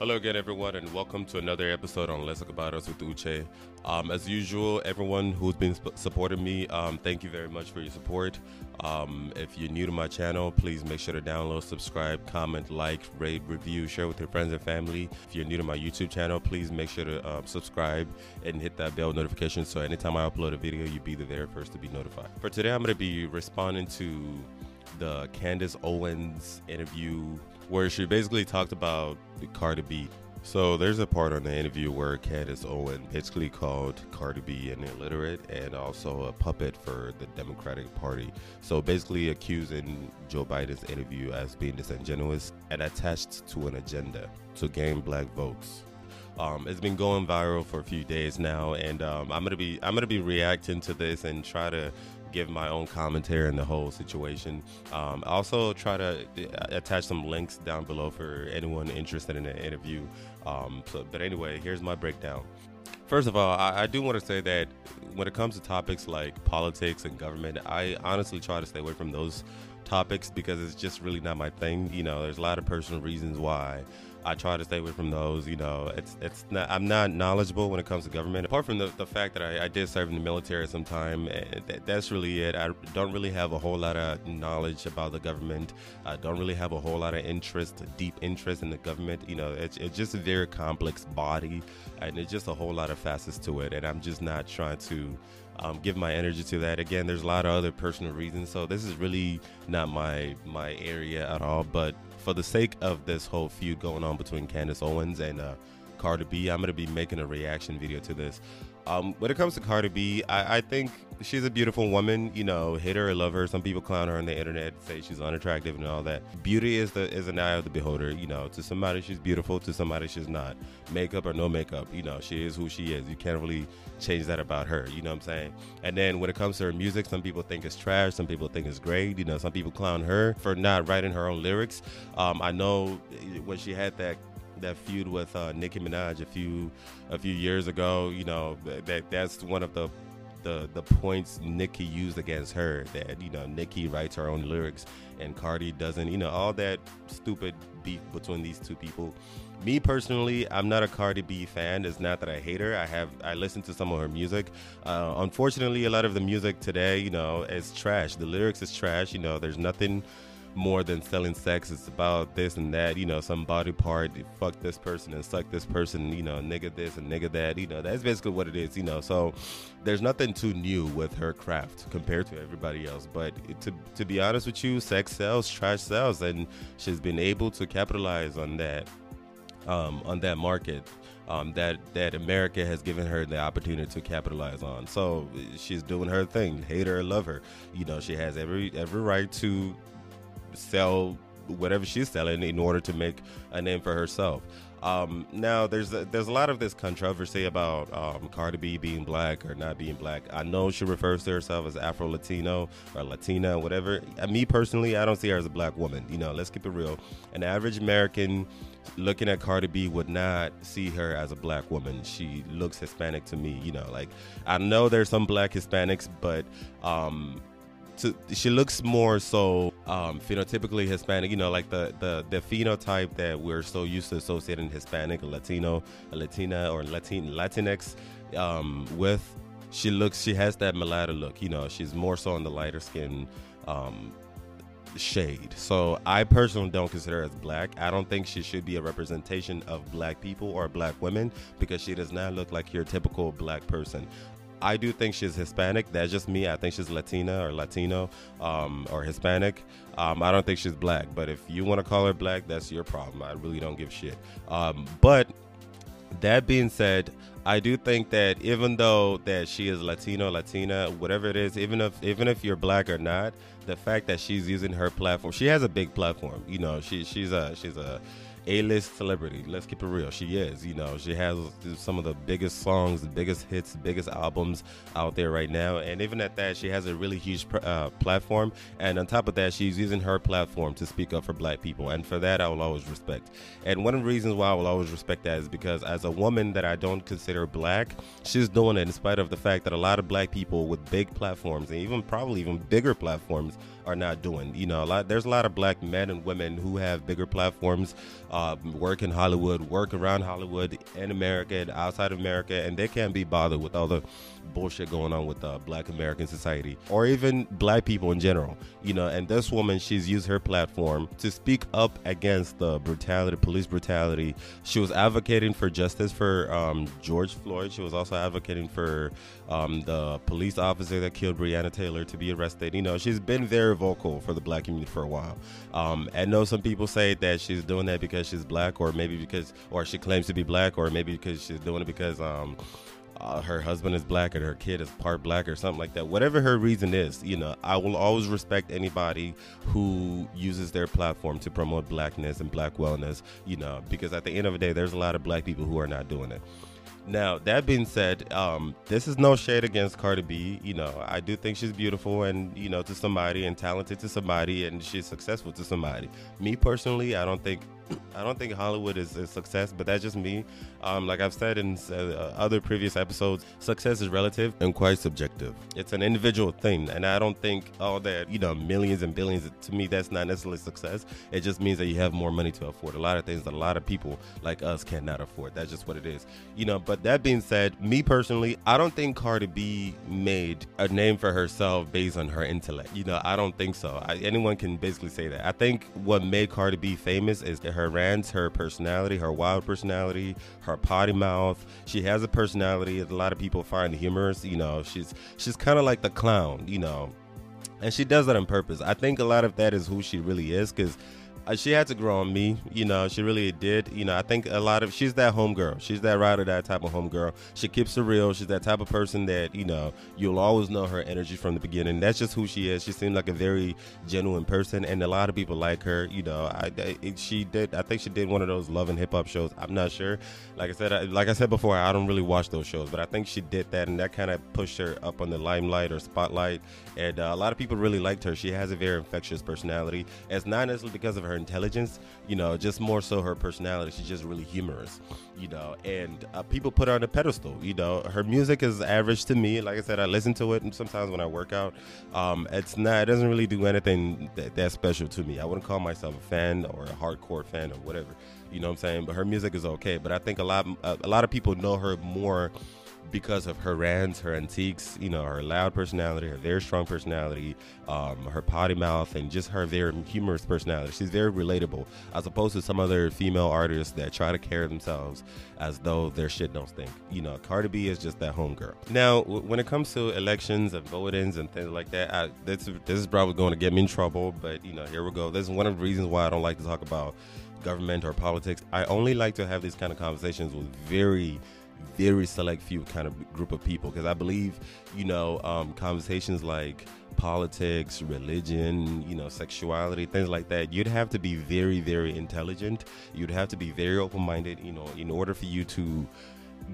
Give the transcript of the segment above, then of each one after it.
Hello again, everyone, and welcome to another episode on About Us with Uche. Um, as usual, everyone who's been sp- supporting me, um, thank you very much for your support. Um, if you're new to my channel, please make sure to download, subscribe, comment, like, rate, review, share with your friends and family. If you're new to my YouTube channel, please make sure to um, subscribe and hit that bell notification so anytime I upload a video, you'll be the very first to be notified. For today, I'm going to be responding to the Candace Owens interview where she basically talked about Cardi B. So there's a part on the interview where Candace Owen basically called Cardi B an illiterate and also a puppet for the Democratic Party. So basically accusing Joe Biden's interview as being disingenuous and attached to an agenda to gain black votes. Um, it's been going viral for a few days now, and um, I'm gonna be I'm gonna be reacting to this and try to give my own commentary on the whole situation. Um, also, try to uh, attach some links down below for anyone interested in the interview. Um, so, but anyway, here's my breakdown. First of all, I, I do want to say that when it comes to topics like politics and government, I honestly try to stay away from those topics because it's just really not my thing. You know, there's a lot of personal reasons why I try to stay away from those. You know, it's it's not, I'm not knowledgeable when it comes to government. Apart from the, the fact that I, I did serve in the military at some time, eh, that, that's really it. I don't really have a whole lot of knowledge about the government. I don't really have a whole lot of interest, deep interest in the government. You know, it's, it's just a very complex body, and it's just a whole lot of facets to it. And I'm just not trying to um, give my energy to that. Again, there's a lot of other personal reasons, so this is really not my my area at all. But for the sake of this whole feud going on between Candace Owens and uh, Cardi B, I'm gonna be making a reaction video to this. Um, when it comes to Cardi B, I, I, think she's a beautiful woman. You know, hate her or love her. Some people clown her on the internet, say she's unattractive and all that. Beauty is the is an eye of the beholder. You know, to somebody she's beautiful, to somebody she's not. Makeup or no makeup, you know, she is who she is. You can't really change that about her. You know what I'm saying? And then when it comes to her music, some people think it's trash. Some people think it's great. You know, some people clown her for not writing her own lyrics. Um, I know when she had that that feud with uh, Nicki Minaj a few a few years ago. You know that that's one of the the the points Nicki used against her. That you know Nicki writes her own lyrics and Cardi doesn't. You know all that stupid beef between these two people. Me personally, I'm not a Cardi B fan. It's not that I hate her. I have I listen to some of her music. Uh, unfortunately, a lot of the music today, you know, is trash. The lyrics is trash. You know, there's nothing more than selling sex. It's about this and that, you know, some body part, fuck this person and suck this person, you know, nigga this and nigga that, you know, that's basically what it is, you know. So there's nothing too new with her craft compared to everybody else. But to, to be honest with you, sex sells, trash sells, and she's been able to capitalize on that, um, on that market. Um, that that America has given her the opportunity to capitalize on. So she's doing her thing. Hate her, love her. You know, she has every every right to sell whatever she's selling in order to make a name for herself. Um, now, there's a, there's a lot of this controversy about um, Cardi B being black or not being black. I know she refers to herself as Afro Latino or Latina, whatever. Uh, me personally, I don't see her as a black woman. You know, let's keep it real. An average American looking at Cardi B would not see her as a black woman. She looks Hispanic to me. You know, like I know there's some black Hispanics, but um, to, she looks more so um, phenotypically Hispanic. You know, like the, the the phenotype that we're so used to associating Hispanic, Latino, Latina, or Latin Latinx um, with. She looks. She has that mulatto look. You know, she's more so on the lighter skin. Um, shade. So I personally don't consider her as black. I don't think she should be a representation of black people or black women because she does not look like your typical black person. I do think she's Hispanic. That's just me. I think she's Latina or Latino um, or Hispanic. Um, I don't think she's black. But if you want to call her black, that's your problem. I really don't give shit. Um, but that being said, I do think that even though that she is Latino, Latina, whatever it is, even if even if you're black or not, the fact that she's using her platform, she has a big platform. You know, she she's a she's a a-list celebrity. Let's keep it real. She is. You know, she has some of the biggest songs, the biggest hits, the biggest albums out there right now. And even at that, she has a really huge uh, platform. And on top of that, she's using her platform to speak up for black people. And for that, I will always respect. And one of the reasons why I will always respect that is because as a woman that I don't consider black, she's doing it in spite of the fact that a lot of black people with big platforms and even probably even bigger platforms are not doing. You know, a lot there's a lot of black men and women who have bigger platforms, uh, work in Hollywood, work around Hollywood in America and outside of America, and they can't be bothered with all the bullshit going on with uh, black American society or even black people in general. You know, and this woman, she's used her platform to speak up against the brutality, police brutality. She was advocating for justice for um, George Floyd. She was also advocating for um, the police officer that killed Breonna Taylor to be arrested. You know, she's been very vocal for the black community for a while. Um, I know some people say that she's doing that because she's black, or maybe because, or she claims to be black, or maybe because she's doing it because um, uh, her husband is black and her kid is part black or something like that. Whatever her reason is, you know, I will always respect anybody who uses their platform to promote blackness and black wellness, you know, because at the end of the day, there's a lot of black people who are not doing it. Now, that being said, um, this is no shade against Cardi B. You know, I do think she's beautiful and, you know, to somebody and talented to somebody and she's successful to somebody. Me personally, I don't think I don't think Hollywood is a success, but that's just me. Um, like I've said in uh, other previous episodes, success is relative and quite subjective. It's an individual thing, and I don't think all that you know millions and billions. To me, that's not necessarily success. It just means that you have more money to afford a lot of things that a lot of people like us cannot afford. That's just what it is, you know. But that being said, me personally, I don't think Cardi B made a name for herself based on her intellect. You know, I don't think so. I, anyone can basically say that. I think what made Cardi B famous is that her rants, her personality, her wild personality, her potty mouth. She has a personality that a lot of people find humorous. You know, she's she's kind of like the clown. You know, and she does that on purpose. I think a lot of that is who she really is because she had to grow on me. You know, she really did. You know, I think a lot of she's that home girl. She's that ride or that type of home girl. She keeps it real. She's that type of person that you know you'll always know her energy from the beginning. That's just who she is. She seemed like a very genuine person, and a lot of people like her. You know, I, I she did. I think she did one of those love and hip hop shows. I'm not sure. Like I said, I, like I said before, I don't really watch those shows, but I think she did that, and that kind of pushed her up on the limelight or spotlight. And uh, a lot of people really liked her. She has a very infectious personality. It's not necessarily because of her intelligence, you know, just more so her personality. She's just really humorous, you know, and uh, people put her on a pedestal. You know, her music is average to me. Like I said, I listen to it sometimes when I work out. Um, it's not, it doesn't really do anything that, that special to me. I wouldn't call myself a fan or a hardcore fan or whatever. You know what I'm saying? But her music is okay. But I think a lot, a lot of people know her more because of her rants, her antiques, you know, her loud personality, her very strong personality, um, her potty mouth, and just her very humorous personality. She's very relatable, as opposed to some other female artists that try to carry themselves as though their shit don't stink. You know, Cardi B is just that homegirl. Now, w- when it comes to elections and votings and things like that, I, this, this is probably going to get me in trouble, but, you know, here we go. This is one of the reasons why I don't like to talk about government or politics. I only like to have these kind of conversations with very very select few kind of group of people because I believe, you know, um, conversations like politics, religion, you know, sexuality, things like that, you'd have to be very, very intelligent. You'd have to be very open minded, you know, in order for you to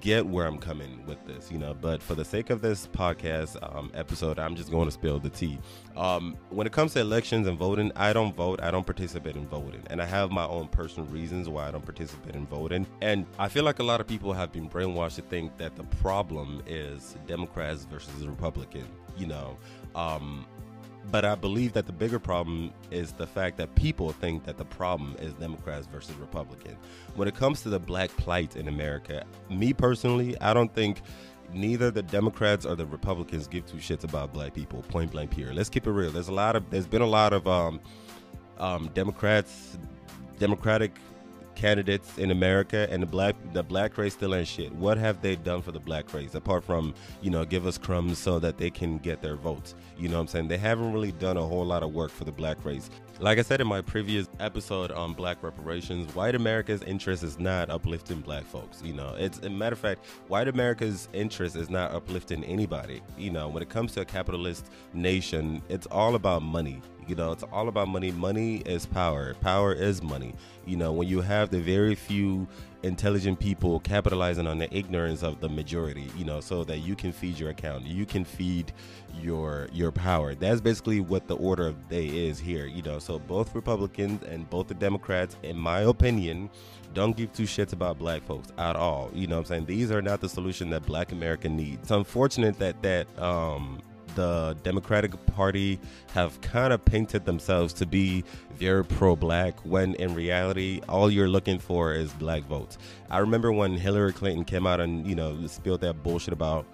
get where I'm coming with this, you know. But for the sake of this podcast um, episode, I'm just going to spill the tea. Um, when it comes to elections and voting, I don't vote. I don't participate in voting, and I have my own personal reasons why I don't participate in voting. And I feel like a lot of people have been brainwashed to think that the problem is Democrats versus Republicans. You know, um, but I believe that the bigger problem is the fact that people think that the problem is Democrats versus Republicans. When it comes to the black plight in America, me personally, I don't think neither the Democrats or the Republicans give two shits about black people. Point blank, period. Let's keep it real. There's a lot of there's been a lot of um, um, Democrats, Democratic candidates in America, and the black the black race still ain't shit. What have they done for the black race apart from you know give us crumbs so that they can get their votes? You know what I'm saying? They haven't really done a whole lot of work for the black race. Like I said in my previous episode on black reparations, white America's interest is not uplifting black folks. You know, it's a matter of fact, white America's interest is not uplifting anybody. You know, when it comes to a capitalist nation, it's all about money. You know, it's all about money. Money is power. Power is money. You know, when you have the very few intelligent people capitalizing on the ignorance of the majority, you know, so that you can feed your account, you can feed your your power. That's basically what the order of the day is here, you know. So both Republicans and both the Democrats, in my opinion, don't give two shits about black folks at all. You know what I'm saying? These are not the solution that black America needs. It's unfortunate that that um the Democratic Party have kind of painted themselves to be very pro-black when in reality all you're looking for is black votes. I remember when Hillary Clinton came out and you know spilled that bullshit about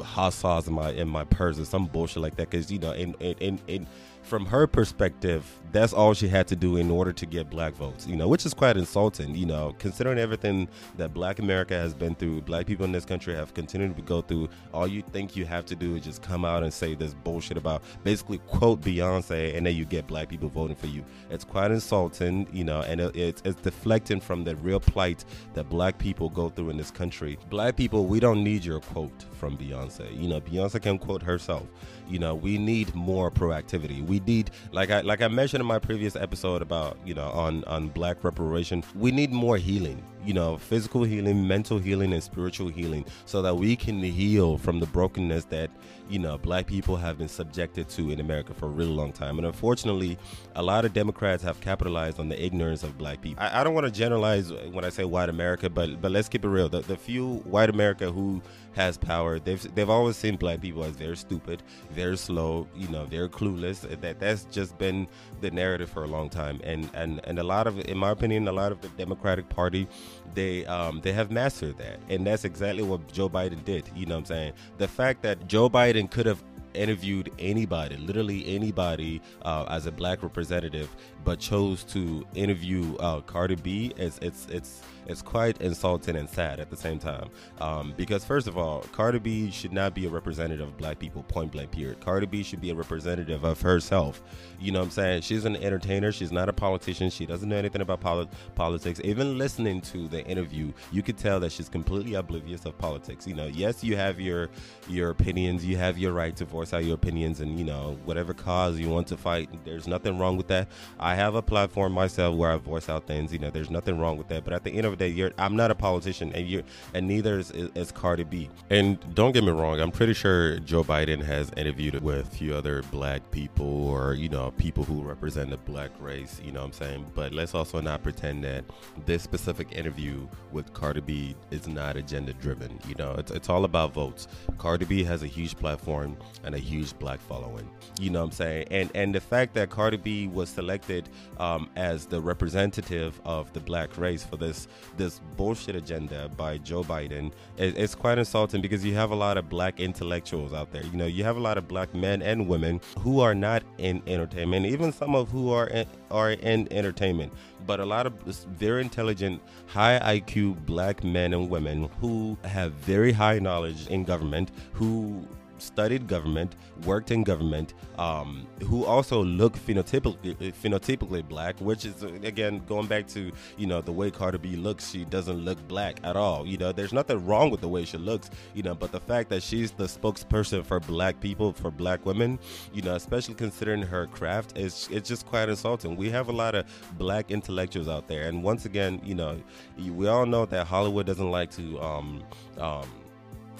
hot sauce in my in my purse or some bullshit like that because you know in in in from her perspective, that's all she had to do in order to get black votes, you know, which is quite insulting, you know, considering everything that black America has been through, black people in this country have continued to go through. All you think you have to do is just come out and say this bullshit about basically quote Beyonce and then you get black people voting for you. It's quite insulting, you know, and it's, it's deflecting from the real plight that black people go through in this country. Black people, we don't need your quote from Beyonce. You know, Beyonce can quote herself. You know, we need more proactivity. We need, like I like I mentioned in my previous episode about you know on on black reparation. We need more healing. You know, physical healing, mental healing, and spiritual healing, so that we can heal from the brokenness that you know black people have been subjected to in America for a really long time. And unfortunately, a lot of Democrats have capitalized on the ignorance of black people. I, I don't want to generalize when I say white America, but but let's keep it real. The, the few white America who has power, they've they've always seen black people as very stupid, very slow, you know, very clueless. That that's just been the narrative for a long time. And and and a lot of, in my opinion, a lot of the Democratic Party, they um they have mastered that, and that's exactly what Joe Biden did. You know what I'm saying? The fact that Joe Biden could have interviewed anybody, literally anybody, uh, as a black representative, but chose to interview uh, Cardi B. It's it's it's it's quite insulting and sad at the same time. Um, because first of all, Cardi B should not be a representative of black people, point blank period. Cardi B should be a representative of herself. You know what I'm saying? She's an entertainer. She's not a politician. She doesn't know anything about poli- politics. Even listening to the interview, you could tell that she's completely oblivious of politics. You know, yes, you have your your opinions. You have your right to voice out your opinions, and you know whatever cause you want to fight. There's nothing wrong with that. I have a platform myself where I voice out things. You know, there's nothing wrong with that. But at the end of that you're I'm not a politician, and you and neither is, is Cardi B. And don't get me wrong, I'm pretty sure Joe Biden has interviewed with a few other black people or you know people who represent the black race. You know what I'm saying? But let's also not pretend that this specific interview with Cardi B is not agenda driven. You know, it's it's all about votes. Cardi B has a huge platform and a huge black following. You know what I'm saying? And and the fact that Cardi B was selected um, as the representative of the black race for this this bullshit agenda by Joe Biden, it, it's quite insulting because you have a lot of black intellectuals out there. You know, you have a lot of black men and women who are not in entertainment, even some of who are in, are in entertainment but a lot of very intelligent, high IQ black men and women who have very high knowledge in government, who studied government, worked in government, um, who also look phenotypically, phenotypically black, which is again going back to you know the way Cardi B looks, she doesn't look black at all. You know, there's nothing wrong with the way she looks, you know, but the fact that she's the spokesperson for black people, for black women, you know, especially considering her craft, is it's just quite insulting. We have a lot of black intellectuals out there, and once again, you know, we all know that Hollywood doesn't like to. Um, um,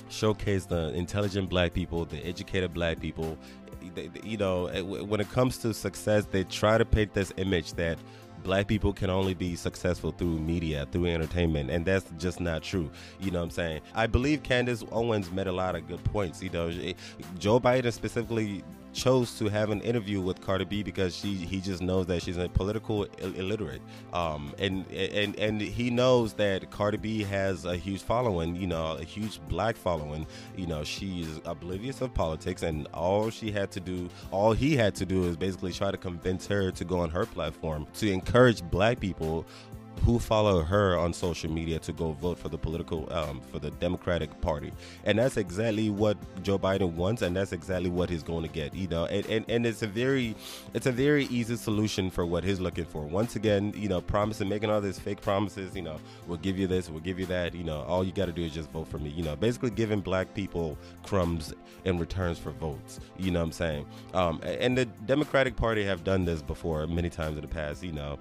showcase the intelligent black people, the educated black people. You know, eh, when it comes to success, they try to paint this image that black people can only be successful through media, through entertainment, and that's just not true. You know what I'm saying? I believe Candace Owens made a lot of good points. You know, Joe Biden specifically chose to have an interview with Cardi B because she he just knows that she's a political Ill- illiterate, um, and and and he knows that Cardi B has a huge following, you know, a huge black following. You know, she's oblivious of politics, and all she had to do, all he had to do, is basically try to convince her to go on her platform to encourage black people who follow her on social media to go vote for the political um, for the Democratic Party, and that's exactly what Joe Biden wants, and that's exactly what he's going to get. You know, and, and, and it's a very it's a very easy solution for what he's looking for. Once again, you know, promising, making all these fake promises. You know, we'll give you this, we'll give you that. You know, all you got to do is just vote for me. You know, basically giving black people crumbs in returns for votes. You know what I'm saying? Um, and the Democratic Party have done this before many times in the past. You know,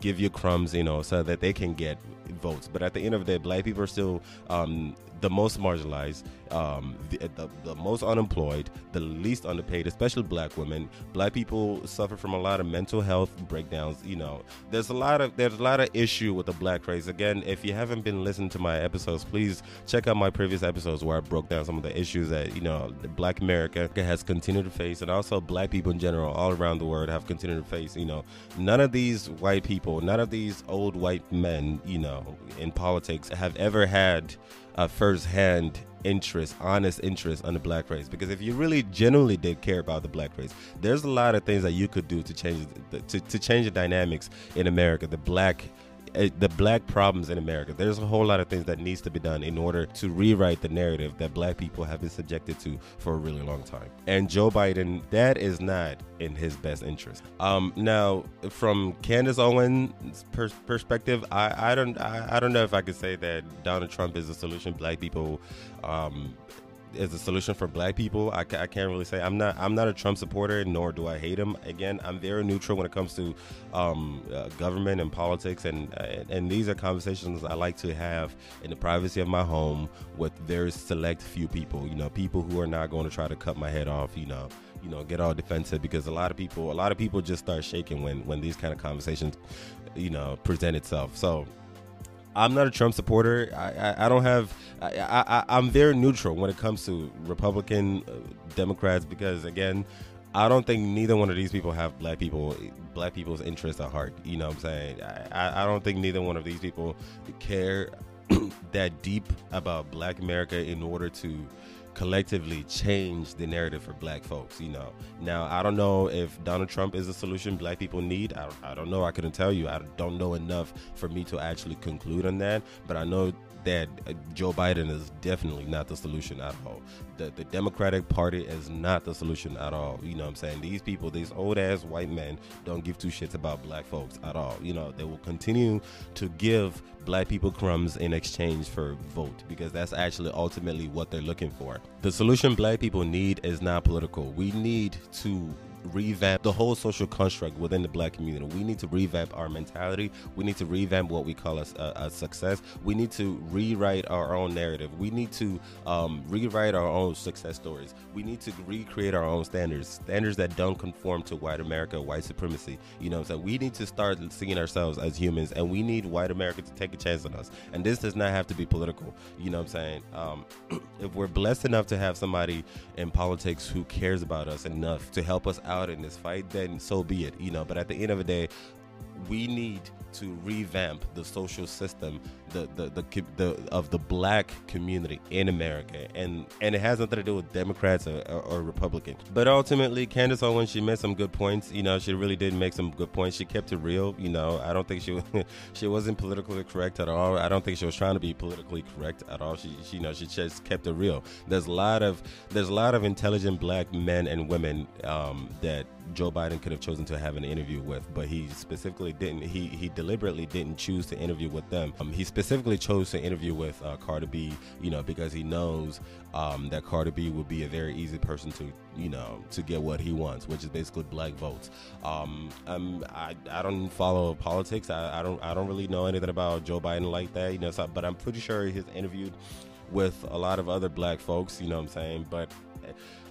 give you crumbs. You know. So so that they can get votes. But at the end of the day, black people are still um, the most marginalized, um, the, the, the, most unemployed, the least underpaid, especially black women. Black people suffer from a lot of mental health breakdowns. You know, there's a lot of there's a lot of issue with the black race. Again, if you haven't been listening to my episodes, please check out my previous episodes where I broke down some of the issues that you know Black America has continued to face, and also black people in general all around the world have continued to face. You know, none of these white people, none of these old white men, you know, in politics have ever had a first-hand interest, honest interest on the black race. Because if you really genuinely did care about the black race, there's a lot of things that you could do to change the, to, to change the dynamics in America. The black uh, the black problems in America. There's a whole lot of things that needs to be done in order to rewrite the narrative that black people have been subjected to for a really long time. And Joe Biden, that is not in his best interest. Um, now, from Candace Owens' per- perspective, I, I don't I, I, don't know if I could say that Donald Trump is a solution. Black people um, is a solution for black people. I, I, can't really say I'm not I'm not a Trump supporter, nor do I hate him. Again, I'm very neutral when it comes to um, uh, government and politics, and uh, and these are conversations I like to have in the privacy of my home with very select few people. You know, people who are not going to try to cut my head off. You know, you know, get all defensive because a lot of people a lot of people just start shaking when when these kind of conversations, you know, present itself. So I'm not a Trump supporter. I, I, I don't have. I, I, am very neutral when it comes to Republican, uh, Democrats because again, I don't think neither one of these people have black people black people's interests at heart. You know what I'm saying? I, I don't think neither one of these people care that deep about black America in order to collectively change the narrative for black folks you know. Now i don't know if donald trump is a solution black people need. I, I don't know. I couldn't tell you. I don't know enough for me to actually conclude on that but i know that uh, Joe Biden is definitely not the solution at all. The, the Democratic Party is not the solution at all. You know what I'm saying? These people, these old ass white men, don't give two shits about black folks at all. You know, they will continue to give black people crumbs in exchange for vote because that's actually ultimately what they're looking for. The solution black people need is not political. We need to revamp the whole social construct within the black community. We need to revamp our mentality. We need to revamp what we call a, a, success. We need to rewrite our own narrative. We need to um, rewrite our own success stories. We need to recreate our own standards, standards that don't conform to white America, white supremacy. You know, so we need to start seeing ourselves as humans, and we need white America to take a chance on us. And this does not have to be political. You know what I'm saying? Um, if we're blessed enough to have somebody in politics who cares about us enough to help us out out in this fight, then so be it, you know. But at the end of the day, we need to revamp the social system the, the, the, the, of the black community in America, and and it has nothing to do with Democrats or, or, or, Republicans. But ultimately, Candace Owens, she made some good points. You know, she really did make some good points. She kept it real. You know, I don't think she she wasn't politically correct at all. I don't think she was trying to be politically correct at all. She, she you know she just kept it real. There's a lot of there's a lot of intelligent black men and women um, that Joe Biden could have chosen to have an interview with, but he specifically didn't. He he deliberately didn't choose to interview with them. Um, he specifically chose to interview with uh, Cardi B, you know, because he knows um, that Cardi B would be a very easy person to, you know, to get what he wants, which is basically black votes. Um, um I, I don't follow politics. I, I don't I don't really know anything about Joe Biden like that, you know. So, but I'm pretty sure he's interviewed with a lot of other black folks, you know what I'm saying? But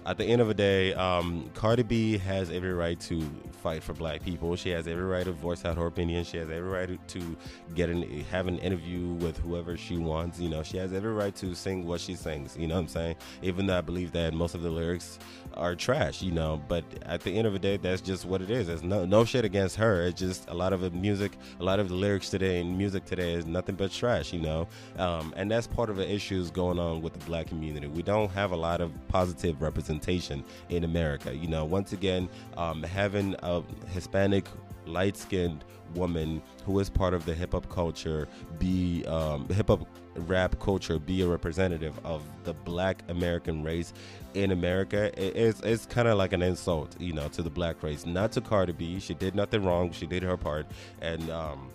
at the end of the day, um, Cardi B has every right to fight for black people. She has every right to voice out her opinion. She has every right to get an have an interview with whoever she wants. You know, she has every right to sing what she sings. You know what I'm saying? Even though I believe that most of the lyrics are trash. You know, but at the end of the day, that's just what it is. There's no no shit against her. It's just a lot of the music, a lot of the lyrics today and music today is nothing but trash. You know, um, and that's part of the issues going on with the black community. We don't have a lot of positive representation representation in America. You know, once again, um, having a Hispanic light skinned woman who is part of the hip hop culture be um, hip hop rap culture be a representative of the black American race in America it's, it's kind of like an insult you know to the black race not to Cardi B she did nothing wrong she did her part and um,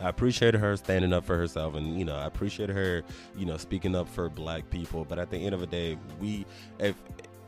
I appreciate her standing up for herself, and you know, I appreciate her, you know, speaking up for Black people. But at the end of the day, we, if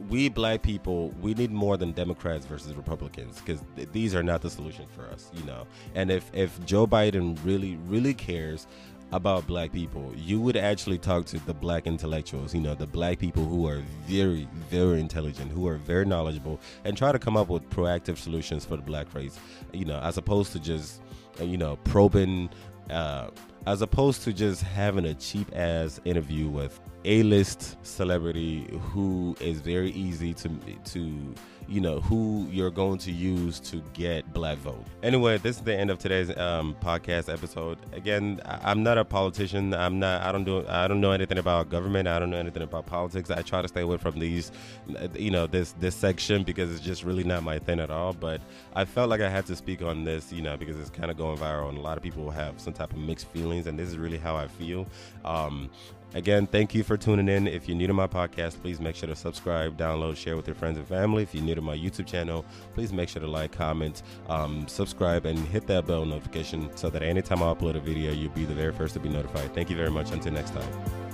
we black people we need more than democrats versus republicans because th- these are not the solution for us you know? And if if joe biden really really cares about black people, you would actually talk to the black intellectuals, you know, the black people who are very, very intelligent, who are very knowledgeable, and try to come up with proactive solutions for the black race, you know, as opposed to just, uh, you know, probing, uh, as opposed to just having a cheap ass interview with a list celebrity who is very easy to to you know who you're going to use to get black vote. Anyway, this is the end of today's um, podcast episode. Again, I, am not a politician. I'm not. I don't do. I don't know anything about government. I don't know anything about politics. I try to stay away from these, you know, this this section because it's just really not my thing at all. But I felt like I had to speak on this, you know, because it's kind of going viral and a lot of people have some type of mixed feelings, and this is really how I feel. Um, Again, thank you for tuning in. If you're new to my podcast, please make sure to subscribe, download, share with your friends and family. If you're new to my YouTube channel, please make sure to like, comment, um, subscribe, and hit that bell notification so that anytime I upload a video, you'll be the very first to be notified. Thank you very much. Until next time.